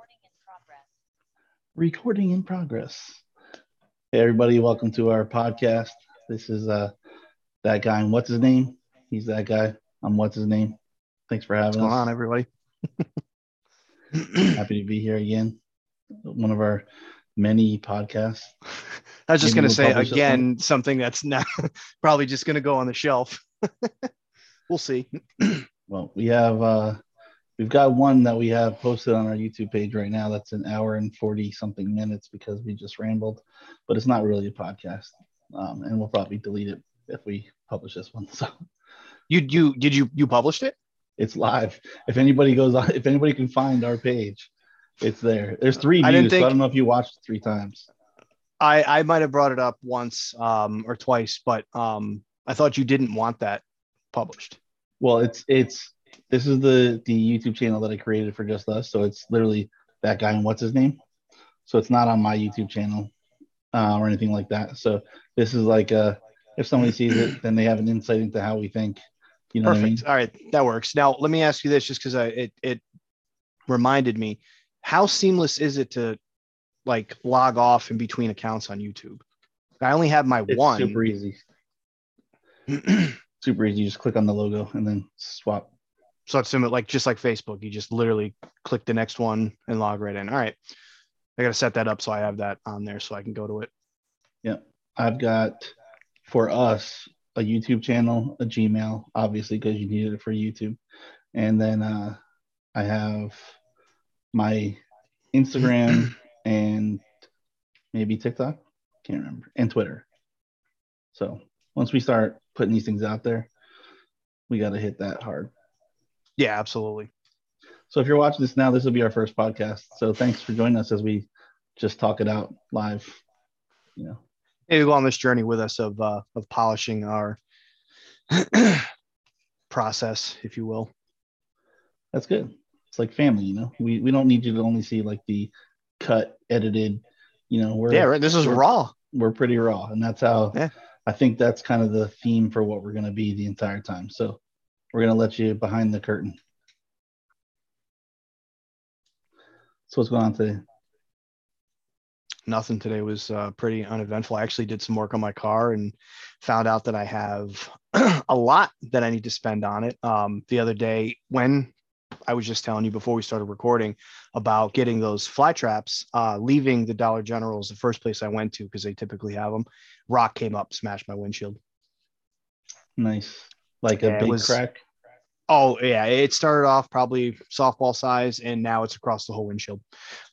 Recording in progress. Recording in progress. Hey everybody, welcome to our podcast. This is uh that guy and what's his name? He's that guy. I'm what's his name. Thanks for having What's going us. on, everybody? Happy to be here again. One of our many podcasts. I was just Maybe going to we'll say publish this again something that's not probably just going to go on the shelf. we'll see. Well, we have uh we've got one that we have posted on our YouTube page right now that's an hour and 40 something minutes because we just rambled, but it's not really a podcast. Um, and we'll probably delete it if we publish this one. So You you did you you published it? it's live. If anybody goes on, if anybody can find our page, it's there. There's three I views. didn't so I don't know if you watched it three times. I I might have brought it up once um or twice, but um I thought you didn't want that published. Well, it's it's this is the the YouTube channel that I created for just us. So it's literally that guy and what's his name. So it's not on my YouTube channel uh, or anything like that. So this is like uh if somebody sees it, then they have an insight into how we think. You know Perfect. All right, that works. Now let me ask you this, just because I it it reminded me, how seamless is it to like log off in between accounts on YouTube? I only have my It's one. super easy. Super easy. You just click on the logo and then swap. So it's similar, like just like Facebook, you just literally click the next one and log right in. All right. I got to set that up so I have that on there so I can go to it. Yeah. I've got for us a YouTube channel, a Gmail, obviously because you needed it for YouTube, and then uh, I have my Instagram and maybe TikTok, can't remember, and Twitter. So once we start putting these things out there, we got to hit that hard. Yeah, absolutely. So if you're watching this now, this will be our first podcast. So thanks for joining us as we just talk it out live. You know. Maybe go on this journey with us of uh, of polishing our process, if you will. That's good. It's like family, you know. We we don't need you to only see like the cut, edited. You know, we're yeah, right. This is raw. We're pretty raw, and that's how. Yeah. I think that's kind of the theme for what we're gonna be the entire time. So we're gonna let you behind the curtain. So what's going on today? Nothing today was uh, pretty uneventful. I actually did some work on my car and found out that I have a lot that I need to spend on it. Um, the other day, when I was just telling you before we started recording about getting those fly traps, uh, leaving the Dollar General is the first place I went to because they typically have them. Rock came up, smashed my windshield. Nice, like a big was- crack. Oh yeah, it started off probably softball size, and now it's across the whole windshield.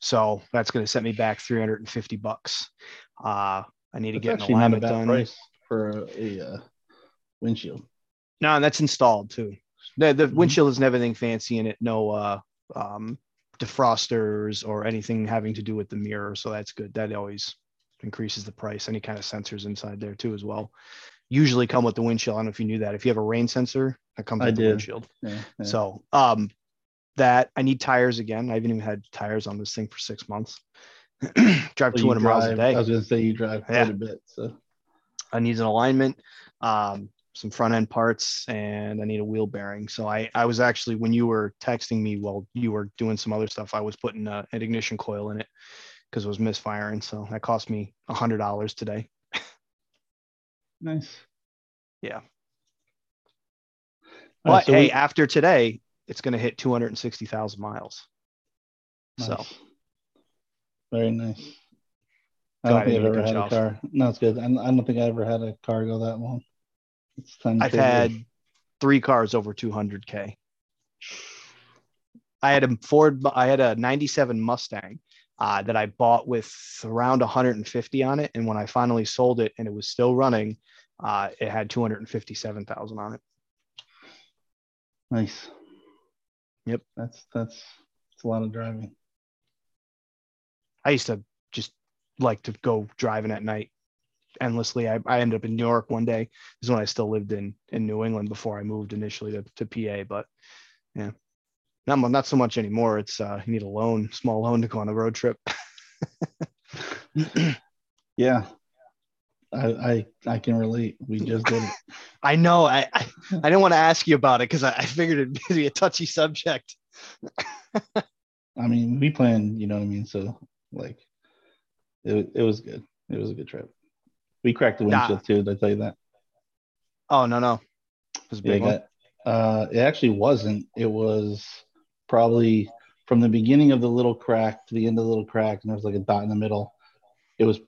So that's going to set me back 350 bucks. Uh, I need to That's get an actually not a alignment done. price for a, uh, windshield. No, and that's installed too. The the Mhm. windshield isn't everything fancy in it. No uh, um, defrosters or anything having to do with the mirror. So that's good. That always increases the price. Any kind of sensors inside there too as well. Usually come with the windshield. I don't know if you knew that. If you have a rain sensor, that comes I with the windshield. Yeah, yeah. So um, that I need tires again. I haven't even had tires on this thing for six months. drive So you 200 miles a day. I was gonna say you drive quite Yeah. a bit. So I need an alignment, um, some front end parts, and I need a wheel bearing. So I, I was actually when you were texting me while you were doing some other stuff, I was putting uh an ignition coil in it because it was misfiring. So that cost me a hundred dollars today. Nice. Yeah. Right, But so hey, we- after today, it's going to hit 260,000 miles. So Very nice. I don't think I've ever had a off. car. No, it's good. I, don't think I ever had a car go that long. It's time. I've had three cars over 200k. I had a Ford. I had a '97 Mustang uh, that I bought with around 150 on it, and when I finally sold it and it was still running, uh, it had 257,000 on it. nice. Yep. That's that's that's a lot of driving. I used to just like to go driving at night endlessly. I, I ended up in New York one day. This is when I still lived in in New England before I moved initially to, to PA. But yeah, not not so much anymore. It's uh, you need a loan, small loan to go on a road trip. Yeah. I I I can relate. We just did it. I know. I I, I didn't want to ask you about it because I, I figured it'd be a touchy subject. I mean, we planned, you know what I mean? So like it, it was good. It was a good trip. We cracked the windshield nah. too. Did I tell you that? Oh no, no. It was big yeah, got, uh, it actually wasn't. It was probably from the beginning of the little crack to the end of the little crack, and there was like a dot in the middle. It was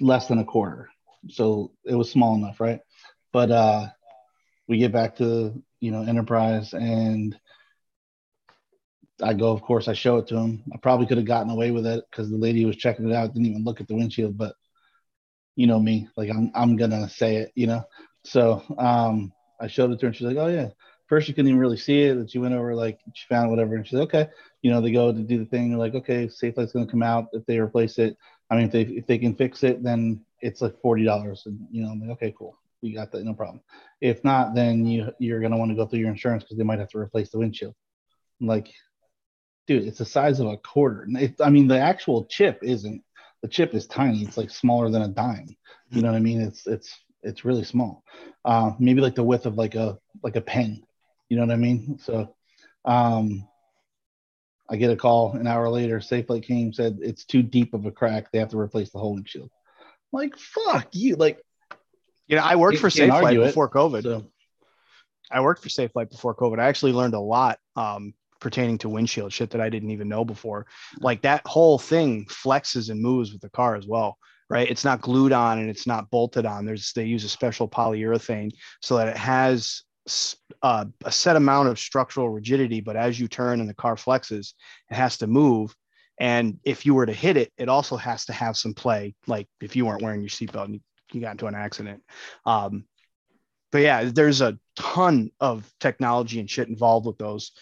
less than a quarter, so it was small enough, right? But uh, we get back to you know Enterprise, and I go, of course, I show it to him. I probably could have gotten away with it because the lady was checking it out didn't even look at the windshield, but you know me, like I'm I'm gonna say it, you know. So um, I showed it to her, and she's like, "Oh yeah." First, she couldn't even really see it, and she went over like she found whatever, and she's like, "Okay." You know, they go to do the thing. They're like, "Okay, Safelite's gonna come out if they replace it. I mean, if they if they can fix it, then it's like forty dollars." And you know, I'm like, "Okay, cool, we got that, no problem." If not, then you you're gonna want to go through your insurance because they might have to replace the windshield. I'm like, dude, it's the size of a quarter. It, I mean, the actual chip isn't. The chip is tiny. It's like smaller than a dime. You know what I mean? It's it's it's really small. Uh, maybe like the width of like a like a pen. You know what I mean? So, um, I get a call an hour later. Safe Safelite came said it's too deep of a crack. They have to replace the whole windshield. I'm like fuck you. Like, you know, I worked for Safelite before it, COVID. So. I worked for Safelite before COVID. I actually learned a lot um, pertaining to windshield shit that I didn't even know before. Like that whole thing flexes and moves with the car as well right? It's not glued on and it's not bolted on. There's they use a special polyurethane so that it has uh, a set amount of structural rigidity, but as you turn and the car flexes, it has to move. And if you were to hit it, it also has to have some play. Like if you weren't wearing your seatbelt and you, got into an accident. Um, but yeah, there's a ton of technology and shit involved with those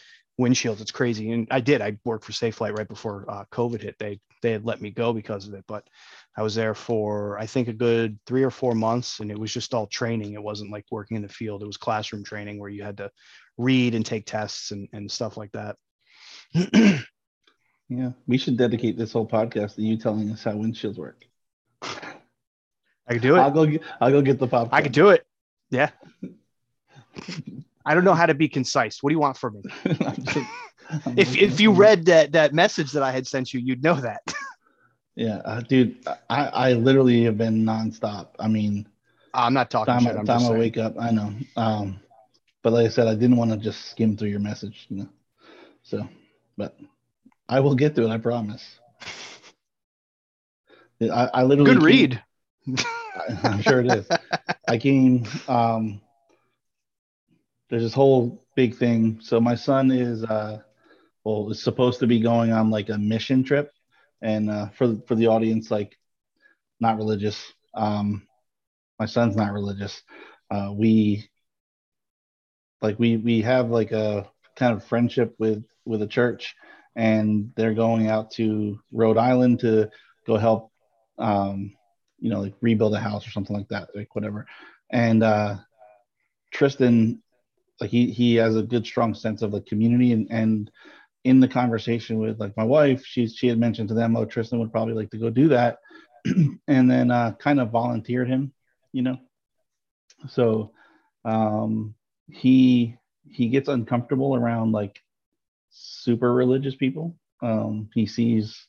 windshields. It's crazy. And I did. I worked for Safelite right before uh, COVID hit. They they had let me go because of it, but I was there for I think a good three or four months, and it was just all training. It wasn't like working in the field. It was classroom training where you had to read and take tests and, and stuff like that. yeah, we should dedicate this whole podcast to you telling us how windshields work. I could do it. I'll go. Get, I'll go get the popcorn. I could do it. Yeah. I don't know how to be concise. What do you want from me? if if you read that that message that I had sent you, you'd know that. yeah, uh, dude, I I literally have been nonstop. I mean, I'm not talking time, shit. I'm time I wake up, I know. Um, but like I said, I didn't want to just skim through your message, you know. So, but I will get through it. I promise. I, I literally good read. I, I'm sure it is. I came. Um, there's this whole big thing. So my son is uh well is supposed to be going on like a mission trip and uh for for the audience like not religious. Um my son's not religious. Uh we like we we have like a kind of friendship with with a church and they're going out to Rhode Island to go help um you know like rebuild a house or something like that like whatever and uh Tristan like he he has a good strong sense of the community and and in the conversation with like my wife she she had mentioned to them oh tristan would probably like to go do that. And then uh kind of volunteered him you know? So um he he gets uncomfortable around like super religious people. Um he sees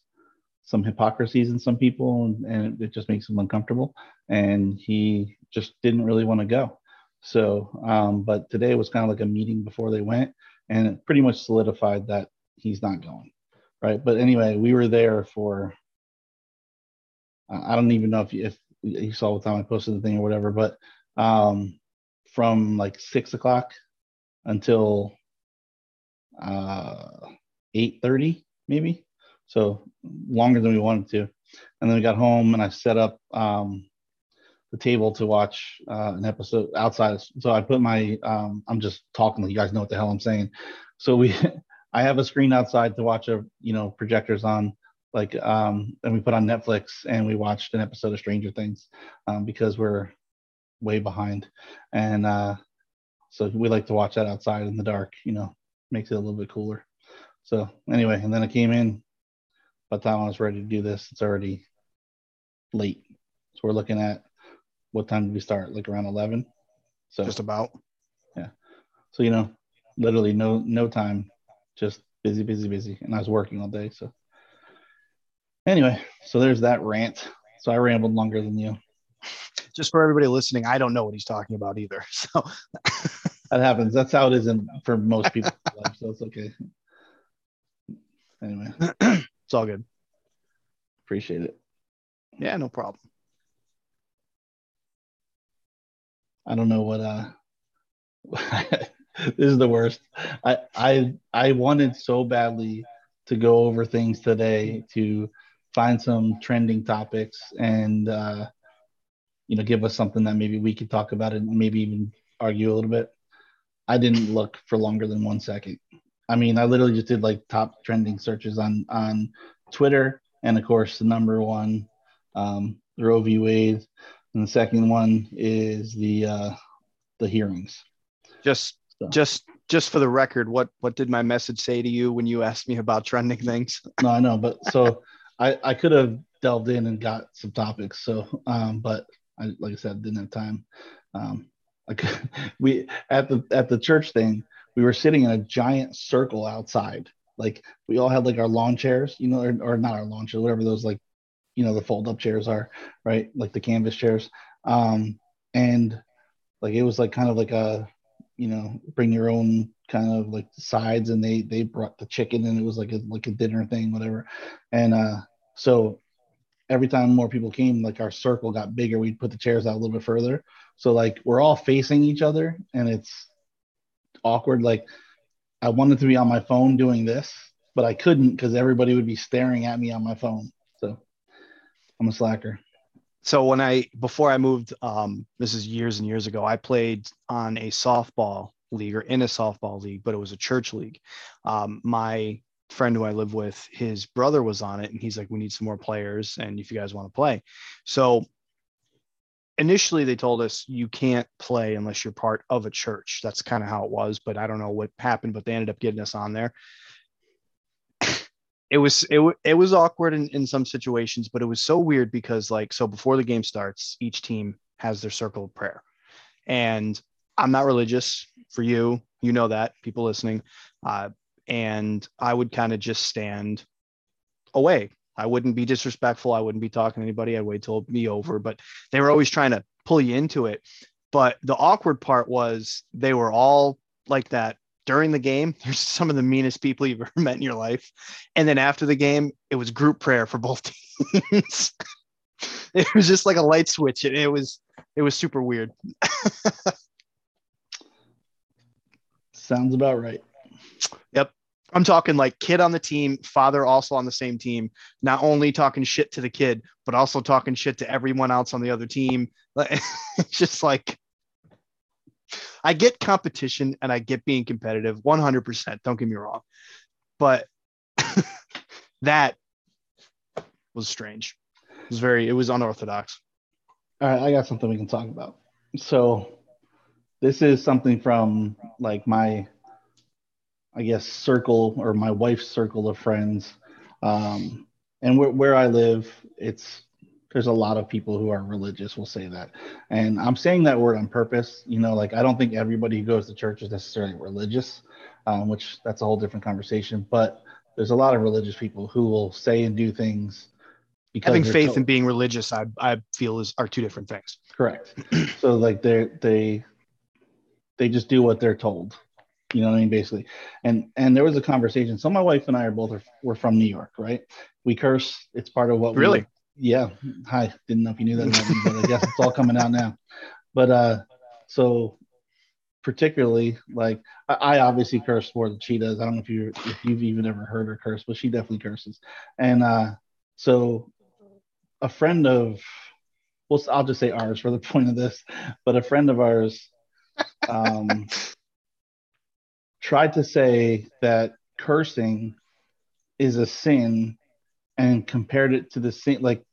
some hypocrisies in some people and, and it just makes him uncomfortable. And he just didn't really want to go so, um, but today was kind of like a meeting before they went, and it pretty much solidified that he's not going, right? But anyway, we were there for. I don't even know if you, if you saw the time I posted the thing or whatever, but um, from like six o'clock until uh, eight thirty, maybe. So longer than we wanted to, and then we got home and I set up um, the table to watch uh, an episode outside. So I put my um, I'm just talking. You guys know what the hell I'm saying. So we I have a screen outside to watch a you know projectors on like um and we put on Netflix and we watched an episode of Stranger Things um, because we're way behind and uh so we like to watch that outside in the dark you know makes it a little bit cooler so anyway and then I came in by time I was ready to do this it's already late so we're looking at what time did we start? Like around eleven. So just about. Yeah. So you know, literally no no time, just busy, busy, busy, and I was working all day. So anyway, so there's that rant. So I rambled longer than you. Just for everybody listening, I don't know what he's talking about either. So that happens. That's how it is in, for most people. so it's okay. Anyway, it's all good. Appreciate it. Yeah, no problem. I don't know what uh this is the worst. I I I wanted so badly to go over things today to find some trending topics and uh you know give us something that maybe we could talk about and maybe even argue a little bit. I didn't look for longer than one second. I mean, I literally just did like top trending searches on on Twitter, and of course the number one um, Roe v. Wade, and the second one is the uh, the hearings. Just so. just just for the record, what what did my message say to you when you asked me about trending things? no, I know, but so I I could have delved in and got some topics. So, um, but I like I said, didn't have time. Um, like we at the at the church thing, we were sitting in a giant circle outside. Like we all had like our lawn chairs, you know, or, or not our lawn chairs, whatever those like, you know, the fold up chairs are, right? Like the canvas chairs. Um, and like it was like kind of like a, you know, bring your own kind of like sides, and they they brought the chicken, and it was like a like a dinner thing, whatever. And uh, so every time more people came, like our circle got bigger. We'd put the chairs out a little bit further. So like we're all facing each other, and it's awkward. Like I wanted to be on my phone doing this, but I couldn't because everybody would be staring at me on my phone. I'm a slacker. So when I before I moved, um, this is years and years ago, I played on a softball league or in a softball league, but it was a church league. Um, my friend who I live with, his brother was on it, and he's like, "We need some more players, and if you guys want to play." So initially they told us you can't play unless you're part of a church. That's kind of how it was, but I don't know what happened, but they ended up getting us on there. It was it, it was awkward in, in some situations, but it was so weird because like so before the game starts, each team has their circle of prayer. And I'm not religious for you, you know that, people listening. Uh, and I would kind of just stand away I wouldn't be disrespectful. I wouldn't be talking to anybody. I'd wait till it be over. But they were always trying to pull you into it. But the awkward part was they were all like that during the game. They're some of the meanest people you've ever met in your life. And then after the game, it was group prayer for both teams. it was just like a light switch. It, it was it was super weird. Sounds about right. Yep. I'm talking like kid on the team, father also on the same team, not only talking shit to the kid, but also talking shit to everyone else on the other team. it's just like I get competition and I get being competitive 100%. Don't get me wrong. But that was strange. It was very, it was unorthodox. All right, I got something we can talk about. So, this is something from like my I guess, circle or my wife's circle of friends. Um, and where, where I live, it's there's a lot of people who are religious will say that and i'm saying that word on purpose you know like i don't think everybody who goes to church is necessarily religious um, which that's a whole different conversation but there's a lot of religious people who will say and do things because having faith told. and being religious I, I feel is are two different things correct so like they they they just do what they're told you know what I mean, basically. And and there was a conversation. So my wife and I are both are, we're from New York, right? We curse. It's part of what really. Yeah. Hi. Didn't know if you knew that, but I guess it's all coming out now. But uh, so particularly like I, I obviously curse more than she does. I don't know if you if you've even ever heard her curse, but she definitely curses. And uh, so a friend of well, I'll just say ours for the point of this, but a friend of ours um tried to say that cursing is a sin and compared it to the sin like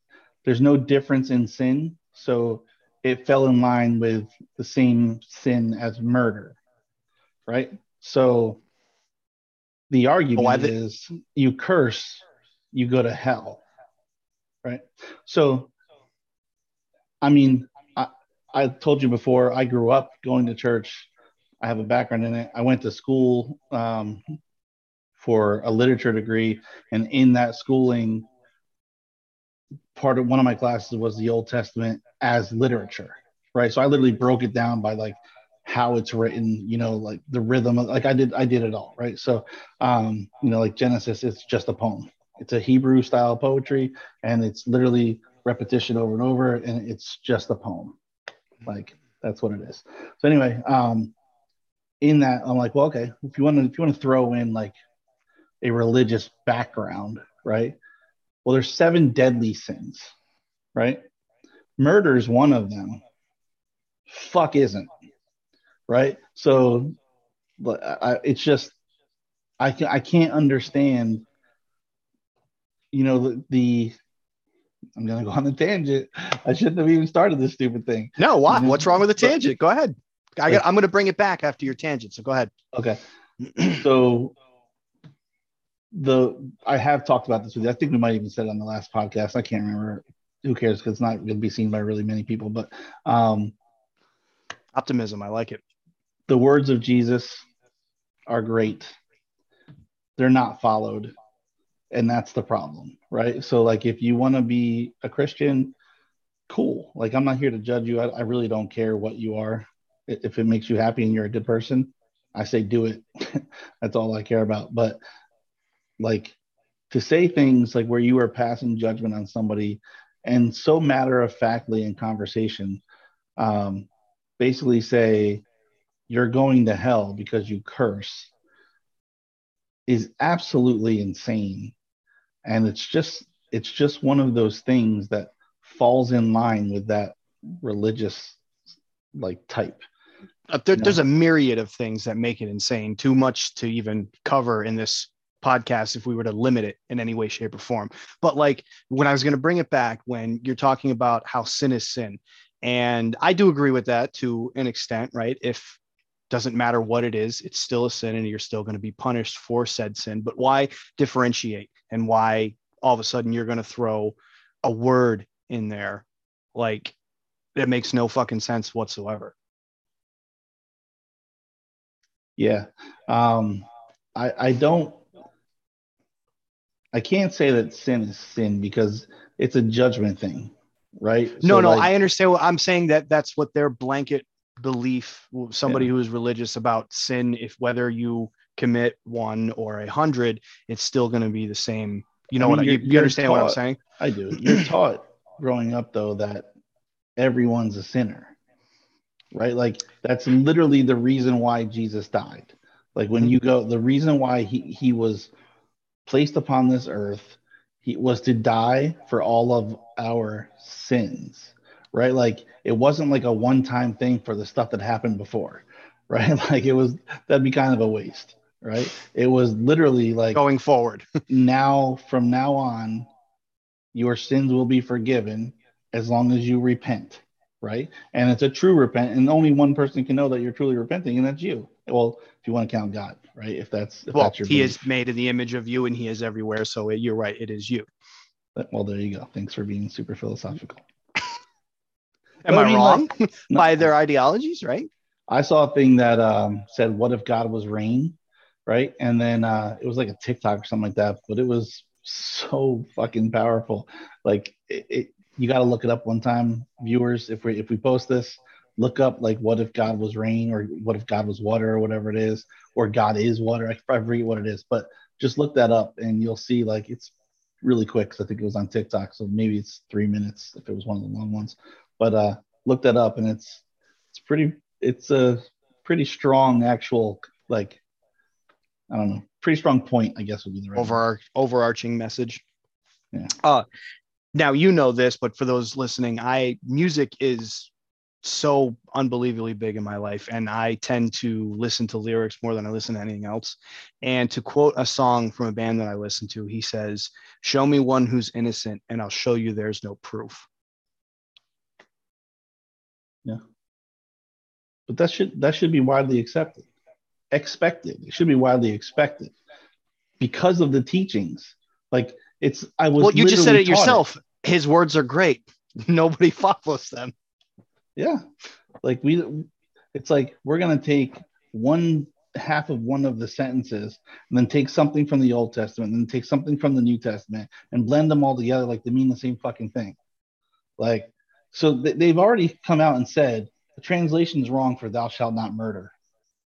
there's no difference in sin so it fell in line with the same sin as murder right? So the argument is you curse you go to hell right? So i mean I, I told you before i grew up going to church. I have a background in it. I went to school um, for a literature degree, and in that schooling, part of one of my classes was the Old Testament as literature, right? So I literally broke it down by like how it's written, you know, like the rhythm, like I did, I did it all, right? So, um, you know, like Genesis, it's just a poem. It's a Hebrew style poetry, and it's literally repetition over and over, and it's just a poem. Like that's what it is. So anyway, um, in that, I'm like, well, okay, if you want to, if you want to throw in like a religious background, right? Well, there's seven deadly sins, right? Murder is one of them. Fuck isn't, right? So, I, it's just I can I can't understand. You know the, the I'm gonna go on the tangent. I shouldn't have even started this stupid thing. No, why? What's wrong with the tangent? Go ahead. I got, I'm gonna bring it back after your tangent. So go ahead. Okay. so the I have talked about this with you. I think we might even said it on the last podcast. I can't remember. Who cares? Because it's not going to be seen by really many people. But um, optimism, I like it. The words of Jesus are great. They're not followed, and that's the problem, right? So, like, if you want to be a Christian, cool. Like, I'm not here to judge you. I, I really don't care what you are. If it makes you happy and you're a good person, I say do it. that's all I care about. But like to say things like where you are passing judgment on somebody and so matter of factly in conversation um, basically say you're going to hell because you curse is absolutely insane. And it's just it's just one of those things that falls in line with that religious like type. Uh, there, there's a myriad of things that make it insane too much to even cover in this podcast if we were to limit it in any way, shape, or form. But like when I was going to bring it back, when you're talking about how sin is sin, and I do agree with that to an extent, right? If doesn't matter what it is, it's still a sin and you're still going to be punished for said sin. But why differentiate and why all of a sudden you're going to throw a word in there like it makes no fucking sense whatsoever. Yeah. Um, I, I don't I can't say that sin is sin because it's a judgment thing, right? No, so no, like, I understand what I'm saying that that's what their blanket belief somebody yeah. who is religious about sin if whether you commit one or a hundred it's still going to be the same. You know I mean, what you, you understand taught, what i'm saying? I do. You're taught growing up though that everyone's a sinner right? Like that's literally the reason why jesus died. Like when mm-hmm. you go the reason why he he was placed upon this earth he was to die for all of our sins right? Like it wasn't like a one-time thing for the stuff that happened before right? Like it was that'd be kind of a waste right? It was literally like going forward. now from now on your sins will be forgiven as long as you repent right? And it's a true repent and only one person can know that you're truly repenting and that's you well if you want to count god right? If that's if well, that's your he belief. is made in the image of you, and he is everywhere. So you're right; it is you. But, well, there you go. Thanks for being super philosophical. Am I, I mean, wrong like, by their ideologies? Right. I saw a thing that um, said, "What if God was rain?" Right, and then uh, it was like a TikTok or something like that, but it was so fucking powerful. Like it, it you got to look it up one time, viewers. If we if we post this, look up like what if God was rain or what if God was water or whatever it is, or God is water. I forget what it is, but just look that up and you'll see like it's really quick. Cause I think it was on TikTok, so maybe it's three minutes if it was one of the long ones. But uh, look that up and it's it's pretty it's a pretty strong actual like I don't know pretty strong point I guess would be the right Over, overarching message. Yeah. Uh, now you know this, but for those listening, I music is so unbelievably big in my life and i tend to listen to lyrics more than i listen to anything else. And to quote a song from a band that i listen to he says show me one who's innocent and i'll show you there's no proof. Yeah. But that should that should be widely accepted expected. It should be widely expected because of the teachings. Like it's i was well you just said it yourself it. his words are great. Nobody follows them yeah. Like we it's like we're gonna take one half of one of the sentences and then take something from the Old Testament and then take something from the New Testament and blend them all together like they mean the same fucking thing. Like, so th- they've already come out and said the translation is wrong for thou shalt not murder.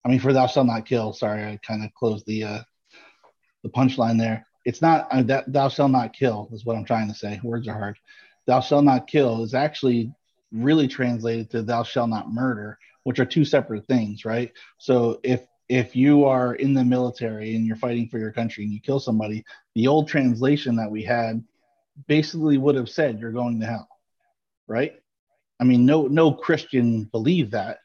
I mean, for thou shalt not kill. Sorry, I kind of closed the uh, the punchline there. It's not uh, that thou shalt not kill is what I'm trying to say. Words are hard. Thou shalt not kill is actually really translated to thou shalt not murder, which are two separate things, right? So if if you are in the military and you're fighting for your country and you kill somebody, the old translation that we had basically would have said you're going to hell, right? I mean, no no Christian believed that,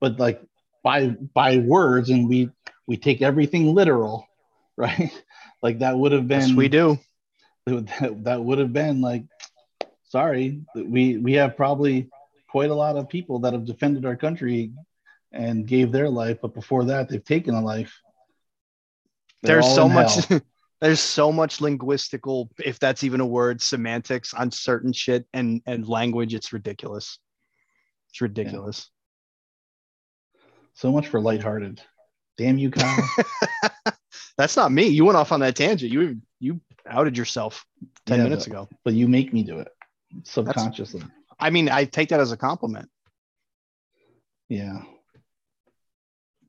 but like by by words, and we we take everything literal, right? like that would have been Yes, we do. that, that would have been like sorry we we have probably quite a lot of people that have defended our country and gave their life but before that they've taken a life They're There's so much. There's so much linguistical, if that's even a word, semantics on certain shit and and language. It's ridiculous. It's ridiculous. so much for lighthearted damn you kyle That's not me. You went off on that tangent. You you outed yourself ten Yeah, minutes ago. but you make me do it subconsciously I mean, I take that as a compliment. yeah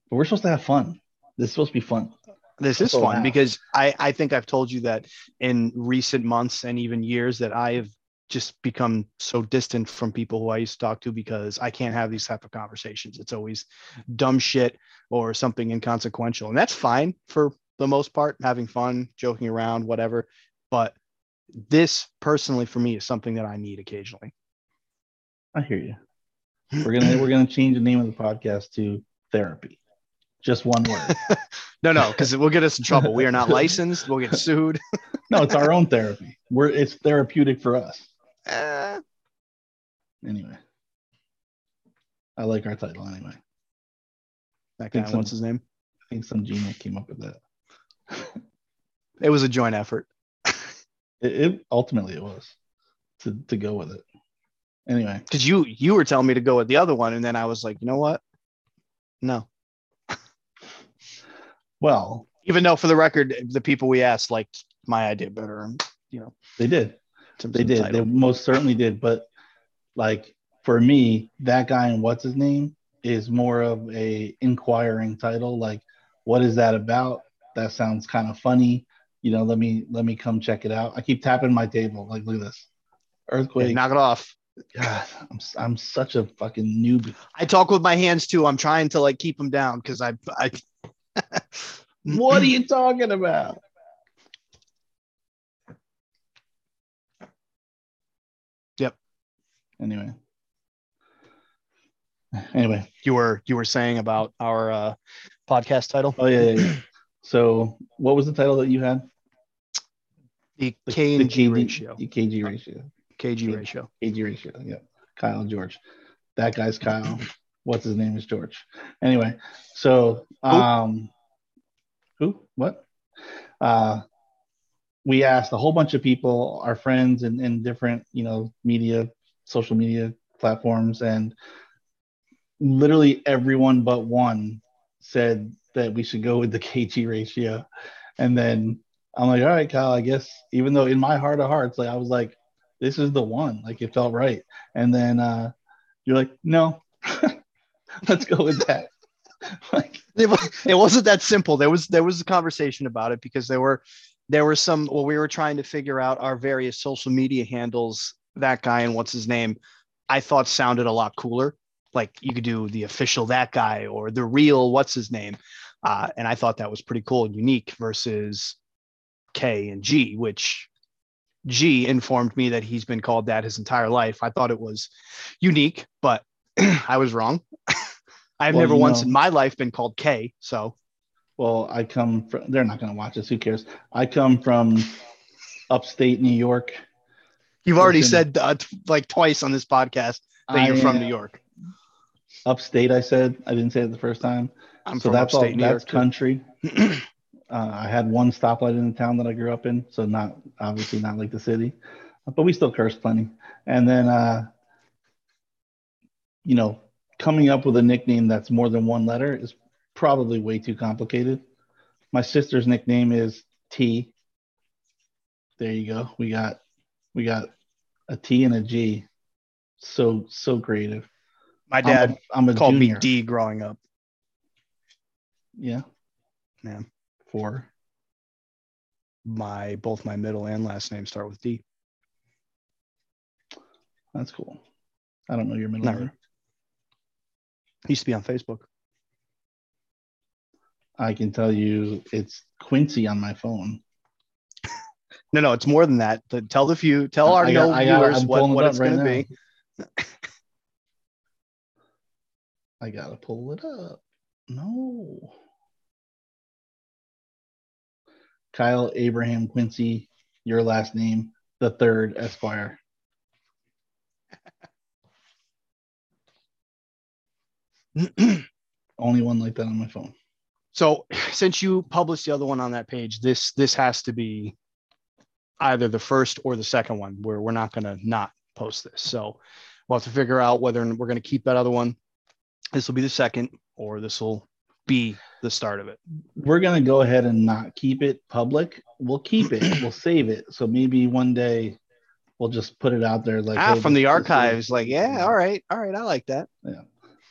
but we're supposed to have fun this is supposed to be fun This is fun because I I think I've told you that in recent months and even years that I have just become so distant from people who I used to talk to because I can't have these type of conversations. It's always dumb shit or something inconsequential, and that's fine for the most part, having fun, joking around, whatever. But this personally for me is something that I need occasionally. i hear you we're gonna we're gonna change the name of the podcast to therapy just one word No, no, because it will get us in trouble. We are not licensed. We'll get sued. no it's our own therapy we're it's therapeutic for us Eh, anyway i like our title anyway that guy, so. what's his name? i think some genius came up with that It was a joint effort. It, it ultimately it was to to go with it. Anyway. Because you you were telling me to go with the other one, and then I was like, you know what? No. well. Even though, for the record, the people we asked liked my idea better. and, You know, they did. They did. They most certainly did but like for me that guy and what's his name is more of a inquiring title like what is that about? That sounds kind of funny you know let me let me come check it out i keep tapping my table like look at this earthquake knock it off. God, I'm, I'm such a fucking noob I talk with my hands too. I'm trying to like keep them down because I I. what are you talking about Yep. anyway anyway You were you were saying about our uh, podcast title, oh yeah, yeah, yeah. so what was the title that you had the K and G ratio. the kg ratio KG ratio. KG ratio. Yeah. Kyle and George. That guy's Kyle. What's his name is George. Anyway, so um who? What? Uh we asked a whole bunch of people, our friends in, in different, you know, media, social media platforms, and literally everyone but one said that we should go with the KG ratio. And then I'm like, all right, Kyle, I guess even though in my heart of hearts, like I was like, this is the one. Like it felt right. And then uh you're like, no, let's go with that. like, it, wasn't that simple. There was there was a conversation about it because there were there were some well we were trying to figure out our various social media handles. That guy and what's his name, I thought sounded a lot cooler. Like you could do the official that guy or the real what's his name, uh, and I thought that was pretty cool and unique versus K and G, which G informed me that he's been called that his entire life. I thought it was unique, but I was wrong. I've Well, never once know- in my life been called K. So well, I come from they're not gonna watch this, who cares? I come from upstate New York. you've already Listen. said uh, t- like twice on this podcast that you're from New York. Upstate, I said. I didn't say it the first time. I'm so from that's all upstate New that's York. too. country. uh, I had one stoplight in the town that I grew up in, so not obviously not like the city, but we still curse plenty. And then, uh, you know, coming up with a nickname that's more than one letter is probably way too complicated. My sister's nickname is T. There you go. We got we got a T and a G. So so creative. My dad I'm a, I'm a called junior. me D growing up. Yeah, Yeah. Four. My both my middle and last name start with D. That's cool. I don't know your middle name. really. Used to be on Facebook. I can tell you it's Quincy on my phone. No, no, it's more than that. Tell the few, tell our got- no got- viewers I'm what, it what it's right going to be. I gotta pull it up. No. Kyle Abraham Quincy, your last name, the third Esquire. Only one like that on my phone. so, since you published the other one on that page, this this has to be either the first or the second one. Where we're not to not post this. So, we'll have to figure out whether we're to keep that other one. This will be the second, or this will be the start of it. We're gonna go ahead and not keep it public. We'll keep it. we'll save it. So maybe one day we'll just put it out there like ah, hey, from the archives, like, yeah, all right, all right, I like that. Yeah,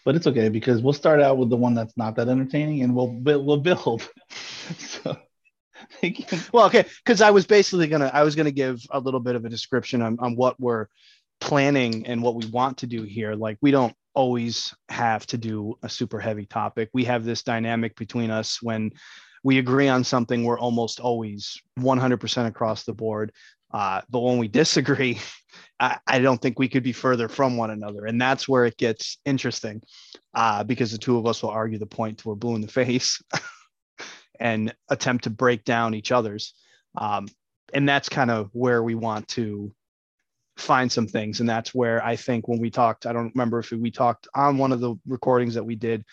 but it's okay because we'll start out with the one that's not that entertaining and we'll bu- we'll build. so they can, Well, okay, because I was basically gonna I was gonna give a little bit of a description on, on what we're planning and what we want to do here. Like we don't always have to do a super heavy topic. We have this dynamic between us when we agree on something, we're almost always 100% across the board. Uh, but when we disagree, I, I don't think we could be further from one another. And that's where it gets interesting uh, because the two of us will argue the point till we're blue in the face and attempt to break down each other's. Um, and that's kind of where we want to find some things. And that's where I think when we talked, I don't remember if we talked on one of the recordings that we did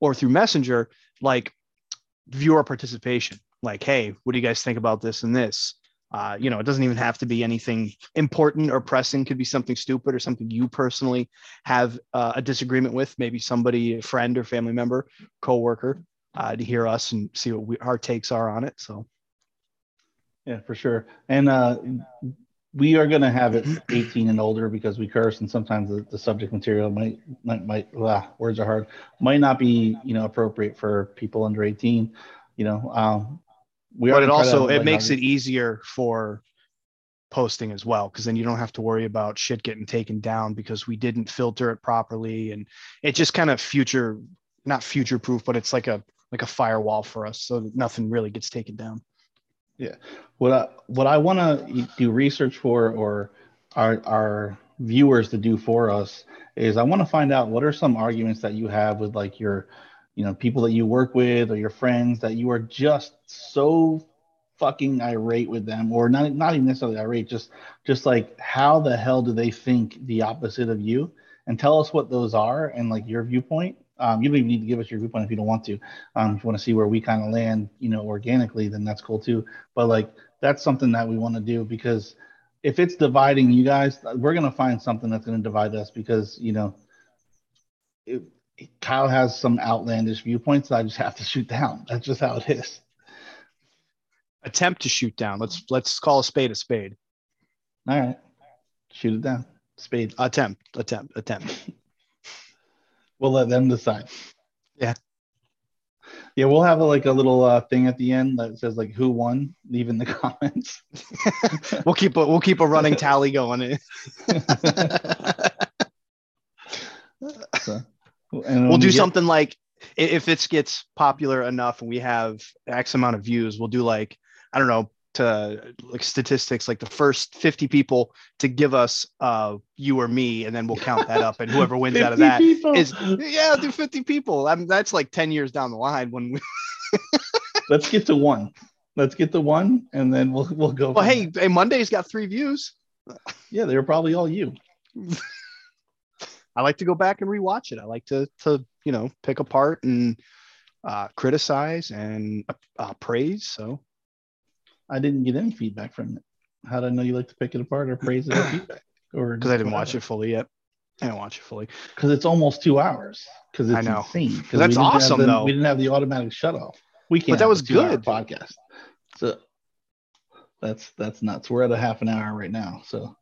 or through Messenger, like viewer participation. Like, hey, what do you guys think about this and this? Uh, you know, it doesn't even have to be anything important or pressing. Could be something stupid or something you personally have uh, a disagreement with. Maybe somebody, a friend or family member, coworker, uh, to hear us and see what we, our takes are on it. So yeah, for sure. And uh, we are gonna have it 18 and older because we curse, and sometimes the, the subject material might might might ah, words are hard might not be you know appropriate for people under 18. You know, um, we but it try to also it avoid makes it easier for posting as well because then you don't have to worry about shit getting taken down because we didn't filter it properly and it just kind of future not future proof but it's like a like a firewall for us so that nothing really gets taken down what I, what I want to do research for or our our viewers to do for us is I want to find out what are some arguments that you have with like your you know people that you work with or your friends that you are just so fucking irate with them or not not even necessarily irate just just like how the hell do they think the opposite of you? And tell us what those are and like your viewpoint um, you don't even need to give us your viewpoint if you don't want to. Um, if you want to see where we kind of land you know organically then that's cool too. But like that's something that we want to do because if it's dividing you guys we're going to find something that's going to divide us because you know it, kyle has some outlandish viewpoints that i just have to shoot down. That's just how it is. Attempt to shoot down. Let's let's call a spade a spade. All right. Shoot it down. Spade. Attempt attempt attempt we'll let them decide. Yeah. yeah we'll have a, like a little uh, thing at the end that says like who won? Leave in the comments. We'll keep a we'll keep a running tally going. So, and we'll do we get- something like if it gets popular enough and we have x amount of views we'll do like i don't know to like statistics like the first 50 people to give us uh you or me and then we'll count that up and whoever wins out of 50 that people. is yeah do 50 people. I mean, that's like 10 years down the line when we let's get to one. Let's get to one and then we'll we'll go well hey, hey monday's got three views. Yeah they were probably all you. I like to go back and rewatch it. I like to to you know pick apart and uh criticize and uh, praise so i didn't get any feedback from it how did i know you like to pick it apart or praise it or feedback or because i didn't watch it fully yet I didn't watch it fully. because it's almost two hours. Because it's I know. insane. 'Cause That's we didn't have awesome, the- though. We didn't have the automatic shut off. We can't. that was good. podcast. So that's that's nuts. We're at a half an hour right now, so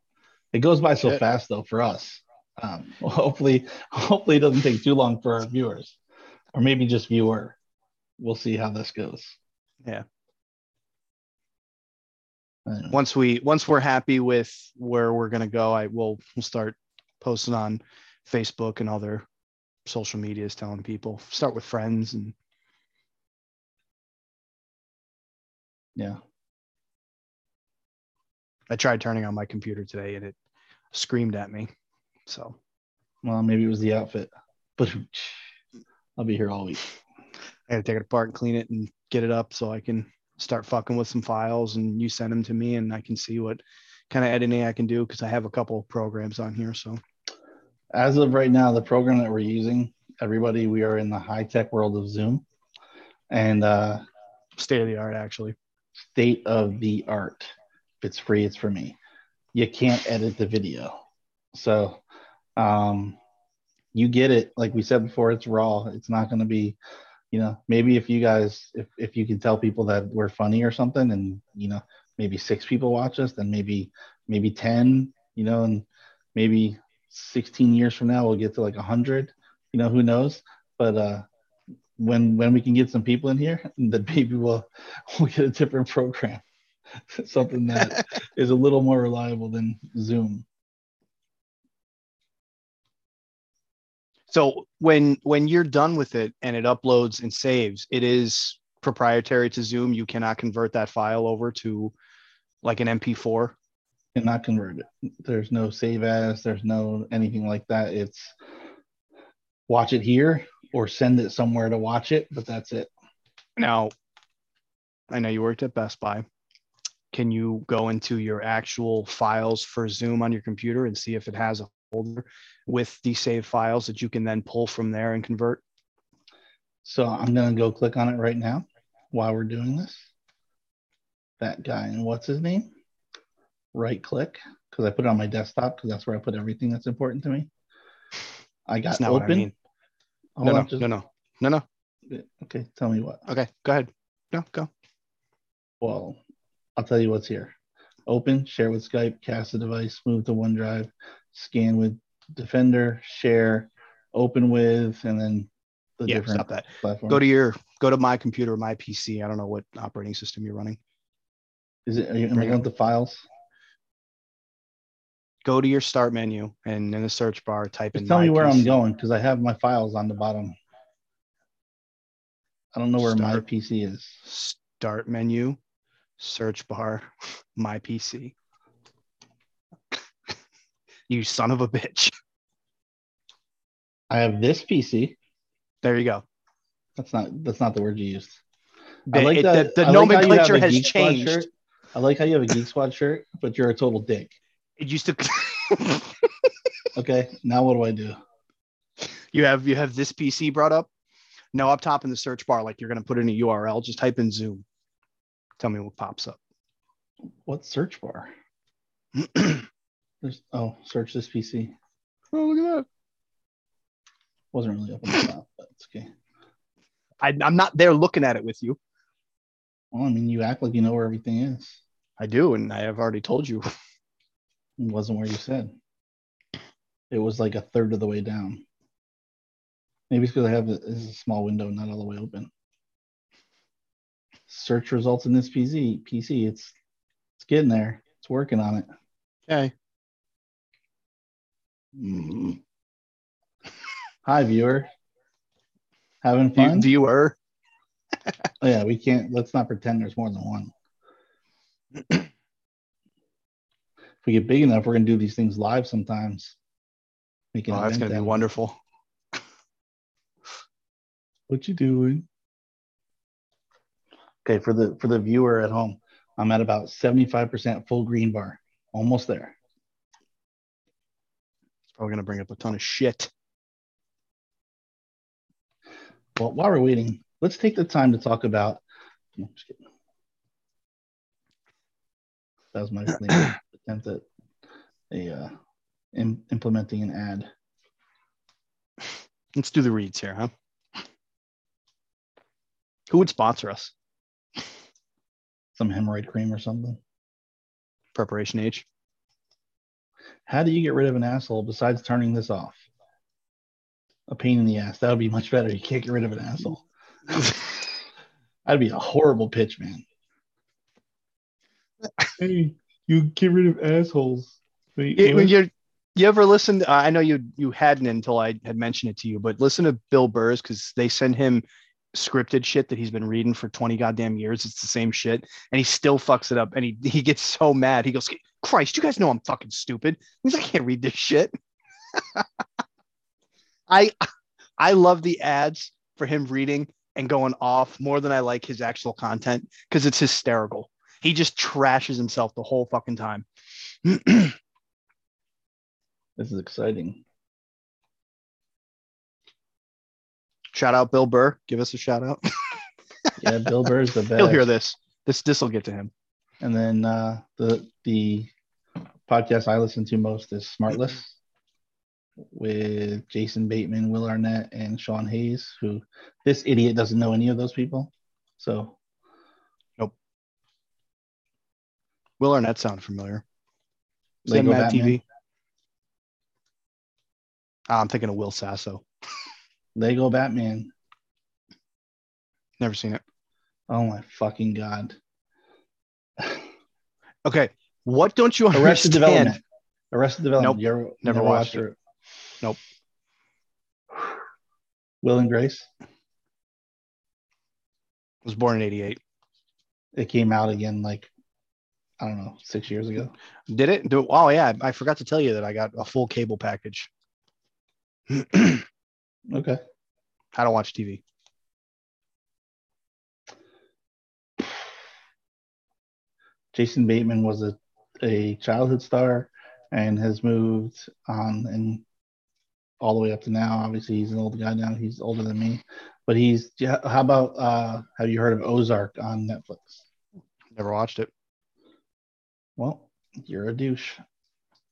it goes by so Shit. fast though for us. Um, well, hopefully, hopefully it doesn't take too long for our viewers, or maybe just viewer. We'll see how this goes. Yeah. Once we once we're happy with where we're gonna go, I will we'll start posting on Facebook and other social medias, telling people. Start with friends and Yeah. I tried turning on my computer today and it screamed at me. So Well, maybe it was the outfit, but I'll be here all week. I gotta take it apart and clean it and get it up so I can start fucking with some files and you send them to me and I can see what kind of editing I can do because I have a couple of programs on here. So As of right now, the program that we're using, everybody, we are in the high tech world of Zoom, and uh, state of the art actually. state of the art. If it's free, it's for me. You can't edit the video. So um, you get it. Like we said before, it's raw. It's not going to be, you know, maybe if you guys, if, if you can tell people that we're funny or something and, you know, maybe six people watch us, then maybe, maybe 10, you know, and maybe 16 years from now, we'll get to like 100, you know, who knows? But, uh, when when we can get some people in here, then maybe we'll we'll get a different program, something that is a little more reliable than Zoom. So when when you're done with it and it uploads and saves, it is proprietary to Zoom. You cannot convert that file over to like an MP4. Cannot convert it. There's no save as. There's no anything like that. It's watch it here or send it somewhere to watch it, but that's it. Now, I know you worked at Best Buy. Can you go into your actual files for Zoom on your computer and see if it has a folder with the saved files that you can then pull from there and convert? So I'm gonna go click on it right now while we're doing this. That guy and what's his name? Right click because I put it on my desktop because that's where I put everything that's important to me. I got That's not open. what I mean. Hold No, no, just- no, no, no, no. Okay, tell me what. Okay, go ahead. No, go. Well, I'll tell you what's here. Open, share with Skype, cast the device, move to OneDrive, scan with Defender, share, open with, and then the Yeah, different stop that. platforms. Go to your go to my computer, my PC. I don't know what operating system you're running. Is it? Are you, am I going to files? Go to your start menu and in the search bar type in. Just tell me where I'm going because I have my files on the bottom. I don't know where my PC is. Start menu, search bar, my PC. You son of a bitch. I have this PC. There you go. That's not that's not the word you used. The, I like it- that. the, the I like how you have nomenclature a has changed. I like how you have a Geek Squad shirt, but you're a total dick. It used to. Okay, now what do I do? you have you have this PC brought up. No, up top in the search bar, like you're gonna put in a URL, just type in Zoom. Tell me what pops up. What search bar? There's oh, search this PC. Oh, look at that. Wasn't really up on the top, but it's okay. I, I'm not there looking at it with you. Well, I mean, you act like you know where everything is. I do, and I have already told you. It wasn't where you said. It was like a third of the way down. Maybe it's because I have a, a small window, not all the way open. Search results in this PC. PC, it's it's getting there. It's working on it. Okay. Mhm. Hi, viewer. Having fun? viewer. Oh, yeah, we can't. Let's not pretend there's more than one. if we get big enough, we're gonna do these things live sometimes. Make an Oh, that's gonna be out of it. wonderful. What you doing? Okay, for the for the viewer at home, I'm at about 75% full green bar. Almost there. Probably gonna bring up a ton of shit. Well, while we're waiting, let's take the time to talk about. No, just kidding. That was my attempt at a uh, im- implementing an ad. Let's do the reads here, huh? Who would sponsor us? Some hemorrhoid cream or something. Preparation H. How do you get rid of an asshole besides turning this off? A pain in the ass. That would be much better. You can't get rid of an asshole. That'd be a horrible pitch, man. hey, you get rid of assholes. It- when what? you you ever listened? I know you you hadn't until I had mentioned it to you, but listen to Bill Burrs because they send him scripted shit that he's been reading for 20 goddamn years. It's the same shit, and he still fucks it up. And he he gets so mad. He goes, "Christ, you guys know I'm fucking stupid." He's like, "I can't read this shit." I I love the ads for him reading and going off more than I like his actual content because it's hysterical. He just trashes himself the whole fucking time. This is exciting. Shout out Bill Burr. Give us a shout out. Yeah, Bill Burr's the best. He'll hear this. This this will get to him. And then uh, the the podcast I listen to most is Smartless with Jason Bateman, Will Arnett, and Sean Hayes. Who this idiot doesn't know any of those people. So nope. Will Arnett sound familiar. Lego Batman. TV? Ah, I'm thinking of Will Sasso. Lego Batman. Never seen it. Oh my fucking god. Okay, what don't you understand? Arrested Development. Arrested Development. Nope. You ever, Never watched it. Nope. Will and Grace. Was born in '88. It came out again like I don't know six years ago. Did it? Do, oh yeah, I forgot to tell you that I got a full cable package. Okay. How to watch TV. Jason Bateman was a, a childhood star and has moved on and all the way up to now. Obviously, he's an old guy now. He's older than me, but he's. Yeah, how about uh, have you heard of Ozark on Netflix? Never watched it. Well, you're a douche.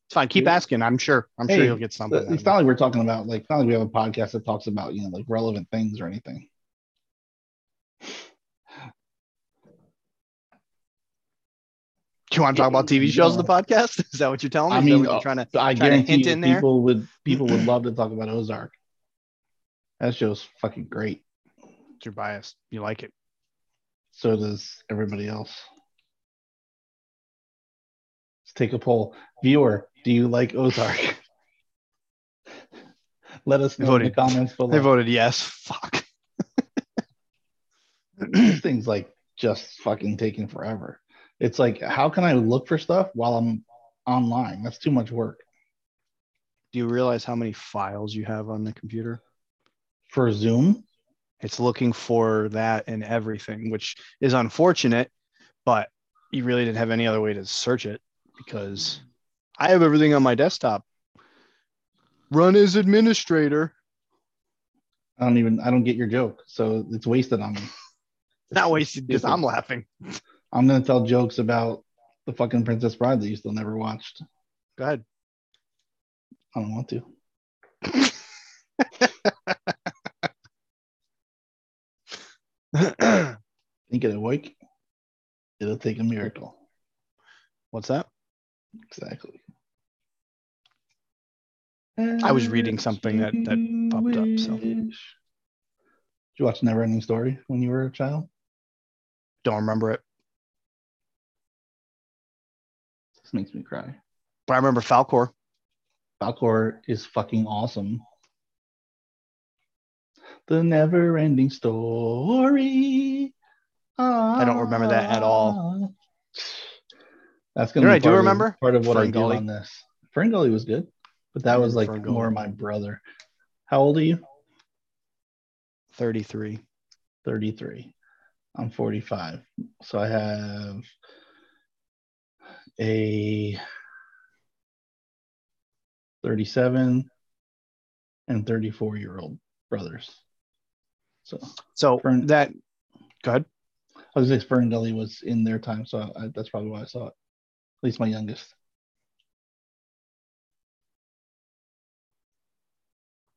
It's fine. Keep asking. I'm sure. I'm Hey, sure you'll get something. It's not like we're talking about like not like we have a podcast that talks about you know like relevant things or anything. Do you want to talk about TV shows on the podcast? Is that what you're telling me? I mean, you're trying to. I Trying to hint you in there? people would people would love to talk about Ozark. That show's fucking great. You're biased. You like it. So does everybody else. Let's take a poll. Viewer, do you like Ozark? Let us know in the Voted. comments They below. voted yes. Fuck. this thing's like just fucking taking forever. It's like, how can I look for stuff while I'm online? That's too much work. Do you realize how many files you have on the computer? For Zoom, It's looking for that and everything, which is unfortunate, but you really didn't have any other way to search it because I have everything on my desktop. Run as administrator. I don't even I don't get your joke, so it's wasted on me. Not wasted because I'm laughing. I'm gonna tell jokes about the fucking Princess Bride that you still never watched. Go ahead. I don't want to. Think it awake. It'll take a miracle. What's that? Exactly. I was reading something that- that popped up, so. Did you watch Never Ending Story when you were a child? Don't remember it. This makes me cry. But I remember Falkor. Falkor is fucking awesome. The never ending story. I don't remember that at all. Ah, That's You gonna know be I do part of- remember? part of what I do on this. Ferngully was good, but that was like Ferngully. more my brother. How old are you? 33. 33. I'm 45. So I have a 37 and 34 year old brothers. So So Fern- that, go ahead. I was just Fern Gully was in their time, so I, that's probably why I saw it. At least my youngest.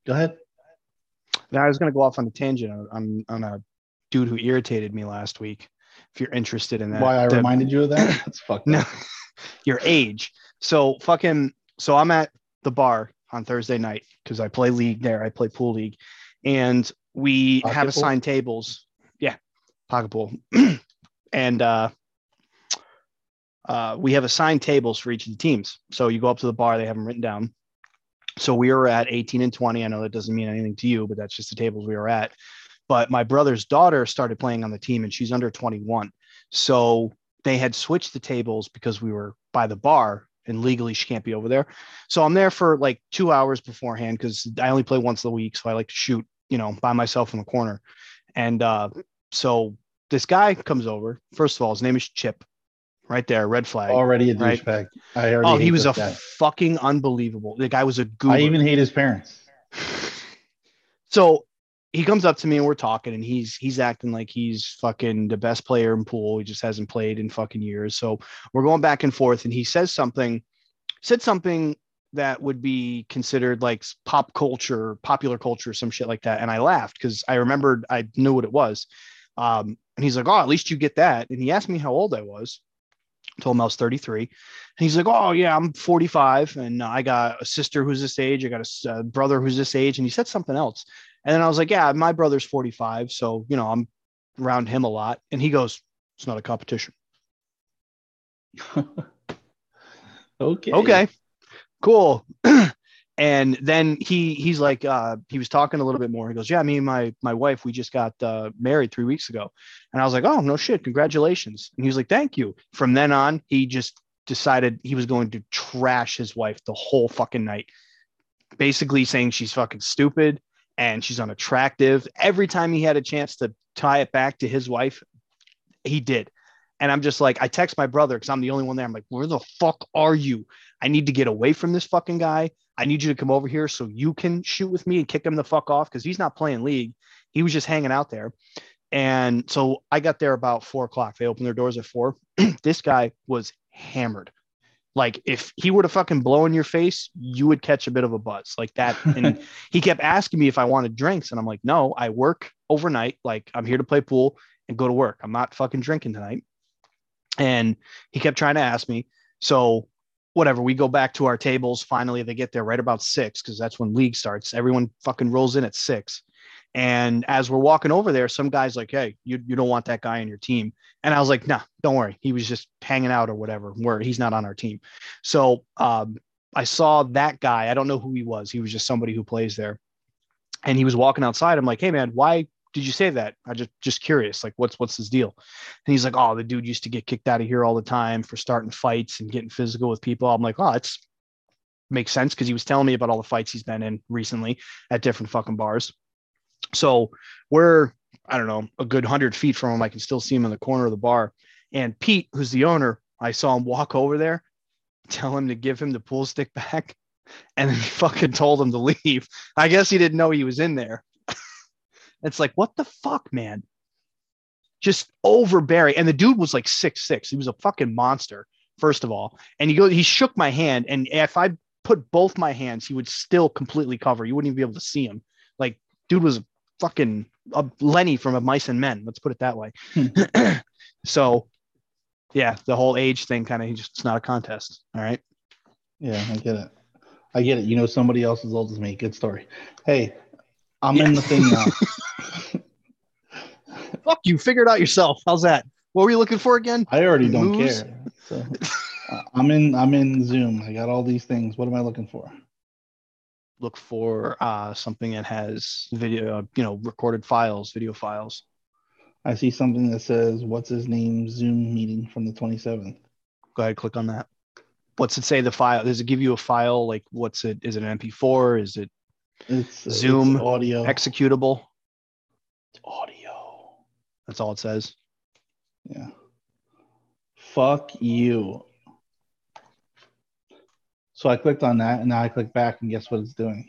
Go ahead. Now I was gonna go off on a tangent on, on, on a dude who irritated me last week. If you're interested in that, Why I The- reminded you of that? That's fucked no, up. your age. So fucking. So I'm at the bar on Thursday night because I play league there. I play pool league, and we Pocket have pool? assigned tables. Yeah, pocket pool, and uh, uh, we have assigned tables for each of the teams. So you go up to the bar; they have them written down. So we were at 18 and 20. I know that doesn't mean anything to you, but that's just the tables we were at. But my brother's daughter started playing on the team, and she's under 21. So they had switched the tables because we were by the bar and legally she can't be over there. So I'm there for like two hours beforehand because I only play once a week. So I like to shoot, you know, by myself in the corner. And uh, so this guy comes over. First of all, his name is Chip, right there, red flag. Already a Right. douchebag. I already oh, he was a guy. fucking unbelievable. The guy was a goober. I even hate his parents. so he comes up to me and we're talking and he's he's acting like he's fucking the best player in pool he just hasn't played in fucking years so we're going back and forth and he says something said something that would be considered like pop culture popular culture some shit like that and i laughed because i remembered i knew what it was um, and he's like oh at least you get that and he asked me how old i was told him I was 33. And he's like, Oh, yeah, I'm 45. And uh, I got a sister who's this age. I got a a brother who's this age. And he said something else. And then I was like, Yeah, my brother's 45. So, you know, I'm around him a lot. And he goes, It's not a competition. okay. Okay, cool. and then he he's like, uh, he was talking a little bit more. He goes, Yeah, me and my my wife, we just got uh, married three weeks ago. And I was like, Oh, no shit, congratulations. And he was like, Thank you. From then on, he just decided he was going to trash his wife the whole fucking night. Basically saying she's fucking stupid and she's unattractive. Every time he had a chance to tie it back to his wife, he did. And I'm just like, I text my brother because I'm the only one there. I'm like, where the fuck are you? I need to get away from this fucking guy. I need you to come over here so you can shoot with me and kick him the fuck off because he's not playing league. He was just hanging out there. And so I got there about four o'clock. They opened their doors at four. this guy was hammered. Like if he were to fucking blow in your face, you would catch a bit of a buzz like that. And he kept asking me if I wanted drinks. And I'm like, no, I work overnight. Like I'm here to play pool and go to work. I'm not fucking drinking tonight. And he kept trying to ask me. So whatever, we go back to our tables. Finally, they get there right about six because that's when league starts. Everyone fucking rolls in at six. And as we're walking over there, some guy's like, Hey, you, you don't want that guy on your team. And I was like, Nah, don't worry. He was just hanging out or whatever, where he's not on our team. So um, I saw that guy. I don't know who he was. He was just somebody who plays there. And he was walking outside. I'm like, Hey, man, why did you say that? I just just curious, like what's what's his deal? And he's like, oh, the dude used to get kicked out of here all the time for starting fights and getting physical with people. I'm like, oh, it's makes sense because he was telling me about all the fights he's been in recently at different fucking bars. So we're I don't know a good hundred feet from him. I can still see him in the corner of the bar. And Pete, who's the owner, I saw him walk over there, tell him to give him the pool stick back, and then he fucking told him to leave. I guess he didn't know he was in there. It's like, what the fuck, man? Just overbearing. And the dude was like six six. He was a fucking monster, first of all. And he go, he shook my hand, and if I put both my hands, he would still completely cover. You wouldn't even be able to see him. Like, dude was fucking a Lenny from a Mice and Men. Let's put it that way. so, yeah, the whole age thing kind of just it's not a contest. All right. Yeah, I get it. I get it. You know somebody else as old as me. Good story. Hey, I'm Yeah. in the thing now. Fuck you. Figure it out yourself. How's that? What were you looking for again? I already don't Moves? care. So uh, I'm in I'm in Zoom. I got all these things. What am I looking for? look for uh, something that has video, uh, you know, recorded files, video files. I see something that says what's his name Zoom meeting from the 27th. Go ahead, click on that. What's it say? The file? Does it give you a file? Like, what's it? Is it an MP4? Is it It's uh, it's Zoom audio. executable? audio. That's all it says. Yeah. Fuck you. So I clicked on that and now I click back and guess what it's doing?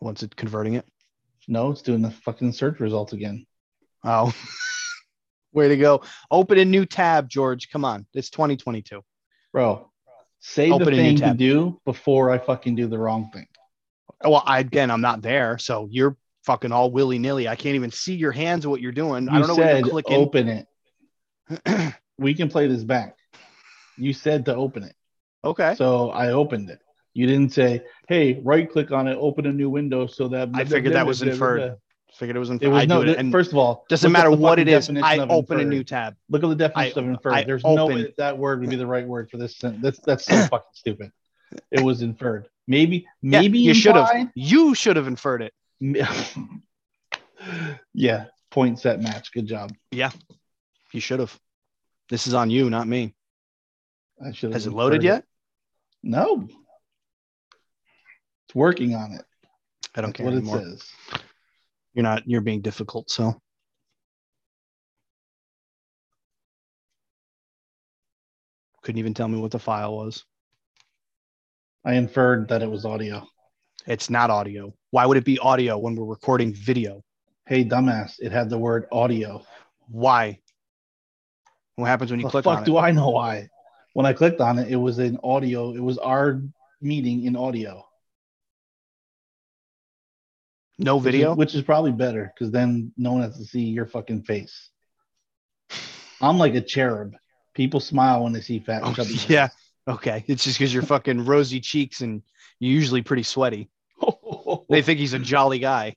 Once it converting it. No, it's doing the fucking search results again. Oh, way to go! Open a new tab, George. Come on, it's 2022. Bro, say Open a the new thing to do before I fucking do the wrong thing. Well, I again, I'm not there, so you're fucking all willy nilly. I can't even see your hands and what you're doing. You I don't know what said you're clicking. open it. we can play this back. You said to open it. okay. So I opened it. You didn't say, hey, right click on it, open a new window so that I figured that was inferred. Figured it was It inferred. was I no it, and first of all, doesn't matter what it is. I open a new tab. Look at the definition I- of inferred. I There's no way that, that word would be the right word for this sentence. That's that's so fucking stupid. It was inferred. Maybe Yeah, maybe you should have. You should have inferred it. yeah, point set match. Good job. Yeah, you should have. This is on you, not me. I should. Has it loaded yet? No. It's working on it. I don't That's care what anymore. it says. You're not. You're being difficult. So couldn't even tell me what the file was. I inferred that it was audio. It's not audio. Why would it be audio when we're recording video? Hey, dumbass! It had the word audio. Why? What happens when you click on it? The click fuck on do it? I know why? When I clicked on it, it was in audio. It was our meeting in audio. No which is- video. which is probably better because then no one has to see your fucking face. I'm like a cherub. People smile when they see fat. Oh, chubby yeah. Okay. It's just because you're fucking rosy cheeks and you're usually pretty sweaty. They think he's a jolly guy.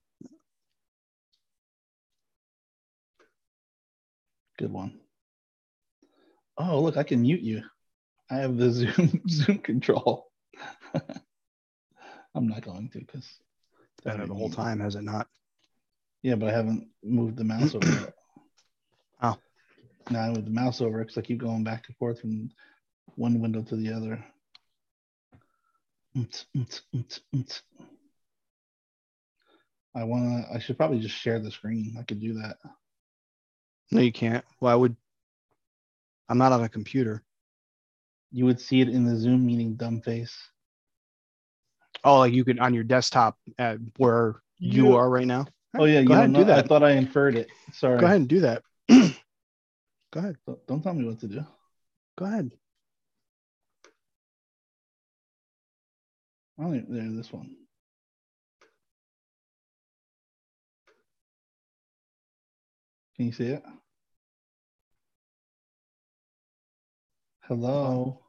Good one. Oh, look, I can mute you. I have the Zoom Zoom control. I'm not going to because Better the whole time, has it not? Yeah, but I haven't moved the mouse over. Oh. Now I move the mouse over because I keep going back and forth from one window to the other. Mt, mt, mt. I. I should probably just share the screen. I could do that. No, you can't. Why would? I'm not on a computer. You would see it in the Zoom meeting, dumb face. Oh, like you could on your desktop at where you Yeah. are right now. Oh yeah, you Go ahead and do that. I thought I inferred it. Sorry. Go ahead and do that. Go ahead. Don't tell me what to do. Go ahead. I don't even, there, this one. Can you see it? Hello.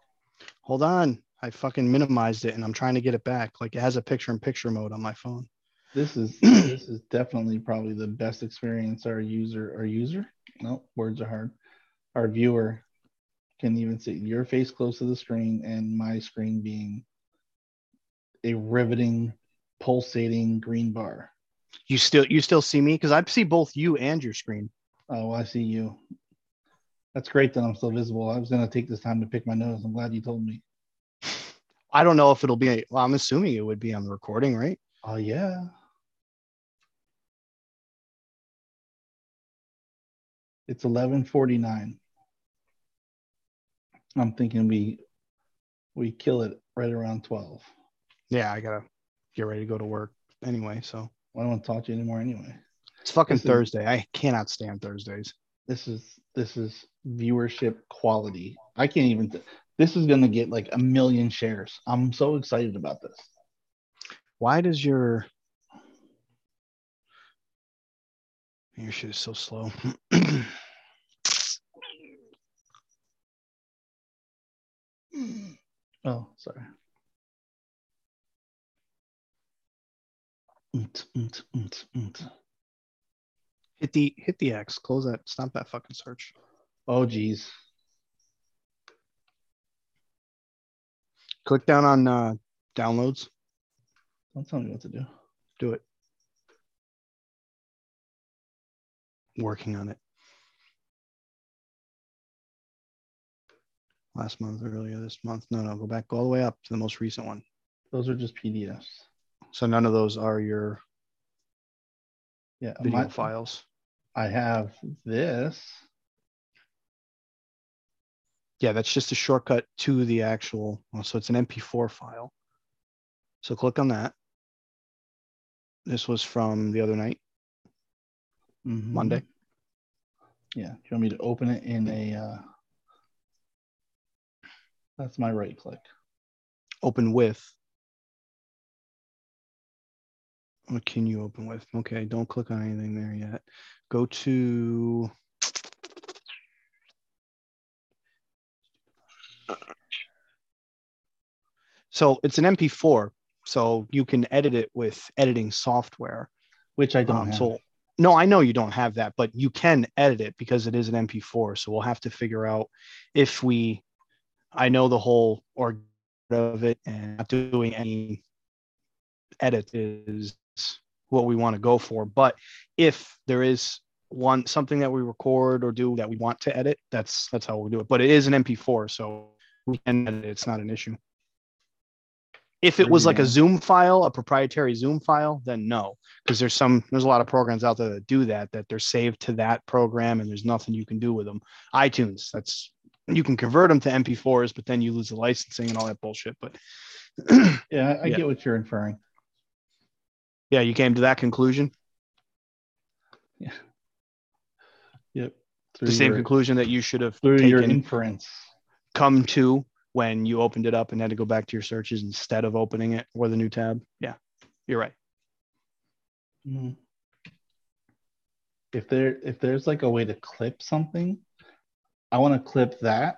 Hold on. I fucking minimized it and I'm trying to get it back. Like it has a picture in picture mode on my phone. This is this is definitely probably the best experience our user our user. No, words are hard. Our viewer can even see your face close to the screen and my screen being a riveting, pulsating green bar. You still you still see me because I see both you and your screen. Oh, I see you. That's great that I'm still visible. I was gonna take this time to pick my nose. I'm glad you told me. I don't know if it'll be. Well, I'm assuming it would be on the recording, right? Oh yeah. It's 11:49. I'm thinking we we kill it right around 12. Yeah, I gotta get ready to go to work anyway. So I don't want to talk to you anymore anyway. it's fucking This is- Thursday. I cannot stand Thursdays. This is this is viewership quality. I can't even. Th- this is gonna get like a million shares. I'm so excited about this. Why does your your shit is so slow? Oh, sorry. Unt, unt, unt, unt. hit the hit the X. Close that. Stop that fucking search. Oh, geez. Click down on uh, downloads. Don't tell me what to do. Do it. Working on it. Last month, earlier this month. No, no, go back all the way up to the most recent one. Those are just PDFs. So none of those are your Yeah, video my- files. I have this. Yeah, that's just a shortcut to the actual. So it's an MP4 file. So click on that. This was from the other night, Mhm. Monday. Yeah. Do you want me to open it in a? Uh, that's my right click. Open with. What can you open with? Okay, don't click on anything there yet. Go to So it's an MP4, so you can edit it with editing software. which I don't Um, so no, I know you don't have that, but you can edit it because it is an MP4. So we'll have to figure out if we. I know the whole org of it and not doing any edit is what we want to go for. But if there is one something that we record or do that we want to edit, that's that's how we'll do it. But it is an MP4, so we can edit it. It's not an issue. If it was like a Zoom file, a proprietary Zoom file, then no, because there's some there's a lot of programs out there that do that that they're saved to that program and there's nothing you can do with them. iTunes, that's you can convert them to MP4s, but then you lose the licensing and all that bullshit. But yeah, I, I Yeah. get what you're inferring. Yeah, you came to that conclusion, Yeah. Yep. the same your, conclusion that you should have through your inference. come to when you opened it up and had to go back to your searches instead of opening it with a new tab. Yeah, you're right. Mhm. If there if there's like a way to clip something, I want to clip that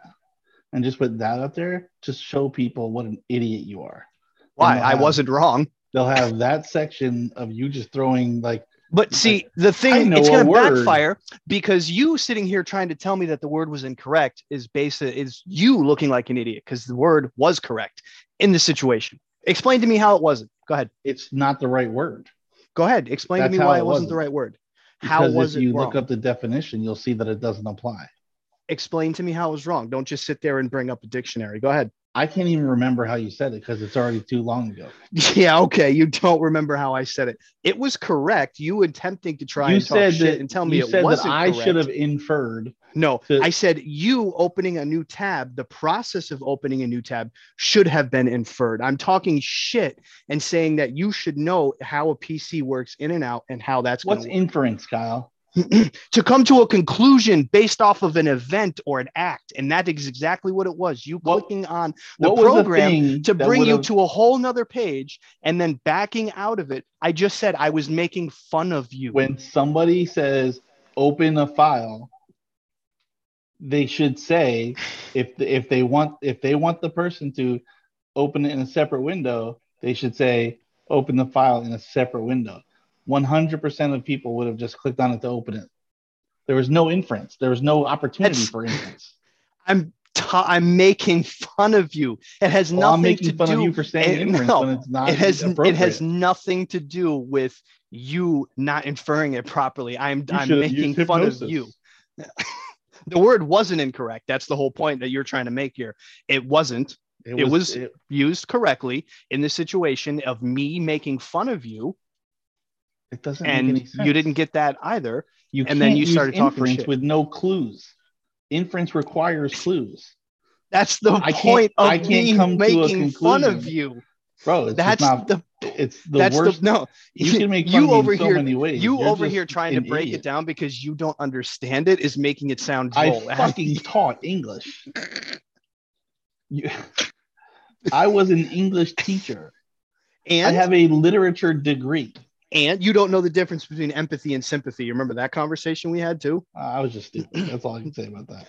and just put that up there. Just show people what an idiot you are. Why? I wasn't wrong. They'll have that section of you just throwing like But see, the thing it's going to backfire because you sitting here trying to tell me that the word was incorrect is based is you looking like an idiot because the word was correct in the situation. Explain to me how it wasn't. Go ahead. it's not the right word. Go ahead. Explain That's to me why it it wasn't the wasn't. right word. How Because was if it you wrong? look up the definition, you'll see that it doesn't apply. Explain to me how it was wrong. Don't just sit there and bring up a dictionary. Go ahead. I can't even remember how you said it because it's already too long ago. Yeah, okay. You don't remember how I said it. It was correct. You attempting to try you and talk shit and tell me you it said wasn't I correct. should have inferred. No, to- I said you opening a new tab, the process of opening a new tab should have been inferred. I'm talking shit and saying that you should know how a PC works in and out and how that's What's inference, Kyle? to come to a conclusion based off of an event or an act. And that is exactly what it was. You What- clicking on the the program thing to bring you to a whole nother page and then backing out of it. I just said I was making fun of you. when somebody says open a file they should say if if they want if they want the person to open it in a separate window they should say open the file in a separate window 100% of people would have just clicked on it to open it there was no inference there was no opportunity That's- for inference I'm ta- I'm making fun of you. It has well, i'm nothing making to fun do. of you for saying it- inference no, when it's not it has it has nothing to do with you not inferring it properly. I'm You I'm making fun of you. the word wasn't incorrect. That's the whole point that you're trying to make here. It wasn't it was- it- used correctly in the situation of me making fun of you, it doesn't and you didn't get that either. You And then you started talking with no clues. Inference requires clues, That's the I point of I me come to a making fun of you. bro. It's That's not. the It's the that's worst. the no. you can make fun you over so here. many ways. You You're over here trying to break idiot. it down because you don't understand it is making it sound I droll. fucking taught English. You, I was an English teacher. and I have a literature degree. And you don't know the difference between empathy and sympathy. You remember that conversation we had too? Uh, I was just stupid. That's all I can say about that.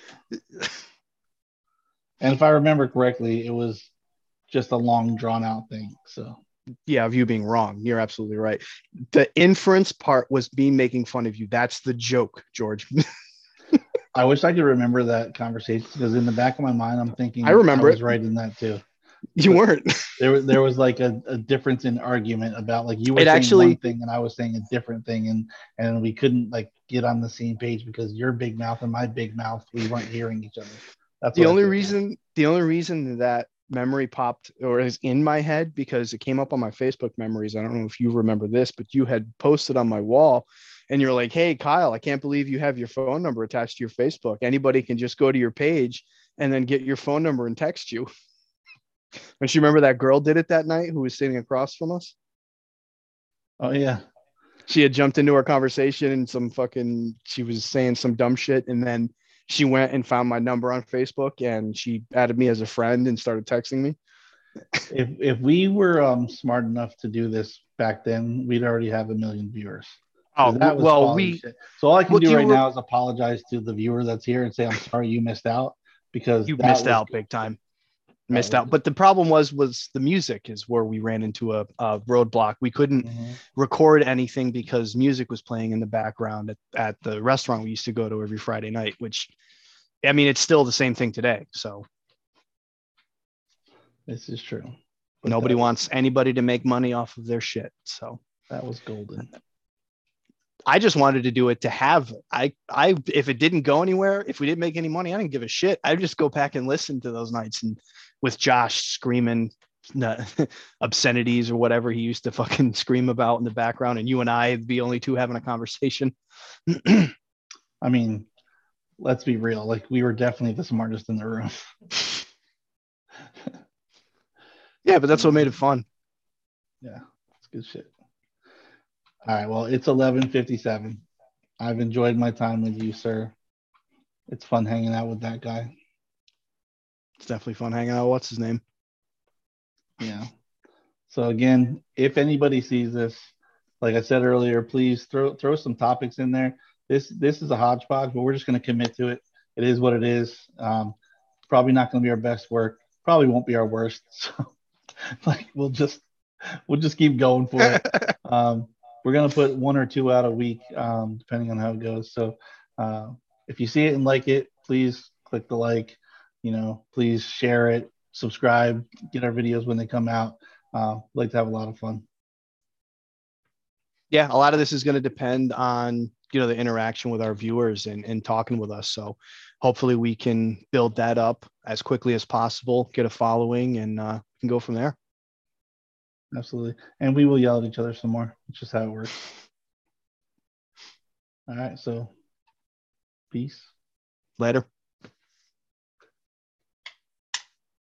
And if I remember correctly, it was just a long, drawn out thing. So Yeah, of you being wrong. You're absolutely right. The inference part was me making fun of you. That's the joke, George. I wish I could remember that conversation because in the back of my mind, I'm thinking I remember I was it. right in that too. You weren't. There was there was like a, a difference in argument about like you were It saying actually- one thing and I was saying a different thing and and we couldn't like get on the same page because your big mouth and my big mouth we weren't hearing each other. That's the only reason the only reason that memory popped or is in my head because it came up on my Facebook memories. I don't know if you remember this, but you had posted on my wall and you're like, Hey Kyle, I can't believe you have your phone number attached to your Facebook. Anybody can just go to your page and then get your phone number and text you. Don't you remember that girl did it that night who was sitting across from us? Oh yeah. She had jumped into our conversation and some fucking she was saying some dumb shit and then she went and found my number on Facebook and she added me as a friend and started texting me. if if we were um smart enough to do this back then, we'd already have a million viewers. Oh that well, we. Shit. So all I can Well, do right were- now is apologize to the viewer that's here and say I'm sorry you missed out because you missed was- out big time. Missed out. But the problem was was the music is where we ran into a, a roadblock. We couldn't Mhm. record anything because music was playing in the background at, at the restaurant we used to go to every Friday night, which I mean it's still the same thing today. So This is true. But nobody wants anybody to make money off of their shit. So that was golden. I just wanted to do it to have I I if it didn't go anywhere, if we didn't make any money, I didn't give a shit. I'd just go back and listen to those nights and with Josh screaming uh, obscenities or whatever he used to fucking scream about in the background, and you and I be only two having a conversation. I mean, let's be real. Like we were definitely the smartest in the room. yeah, but that's what made it fun. Yeah, it's good shit. All right, well, it's 11:57. I've enjoyed my time with you, sir. It's fun hanging out with that guy. It's definitely fun hanging out. What's his name? Yeah. So again, if anybody sees this, like I said earlier, please throw throw some topics in there. This this is a hodgepodge, but we're just going to commit to it. It is what it is. Um, probably not going to be our best work. Probably won't be our worst. So, like, we'll just we'll just keep going for it. um, we're gonna put one or two out a week, um, depending on how it goes. So, uh, if you see it and like it, please click the like. You know, please share it, subscribe, get our videos when they come out. Uh, like to have a lot of fun. yeah, a lot of this is going to depend on you know the interaction with our viewers and, and talking with us. So hopefully we can build that up as quickly as possible, get a following, and uh, we can go from there. Absolutely, and we will yell at each other some more. It's just how it works. All right, so peace. Later.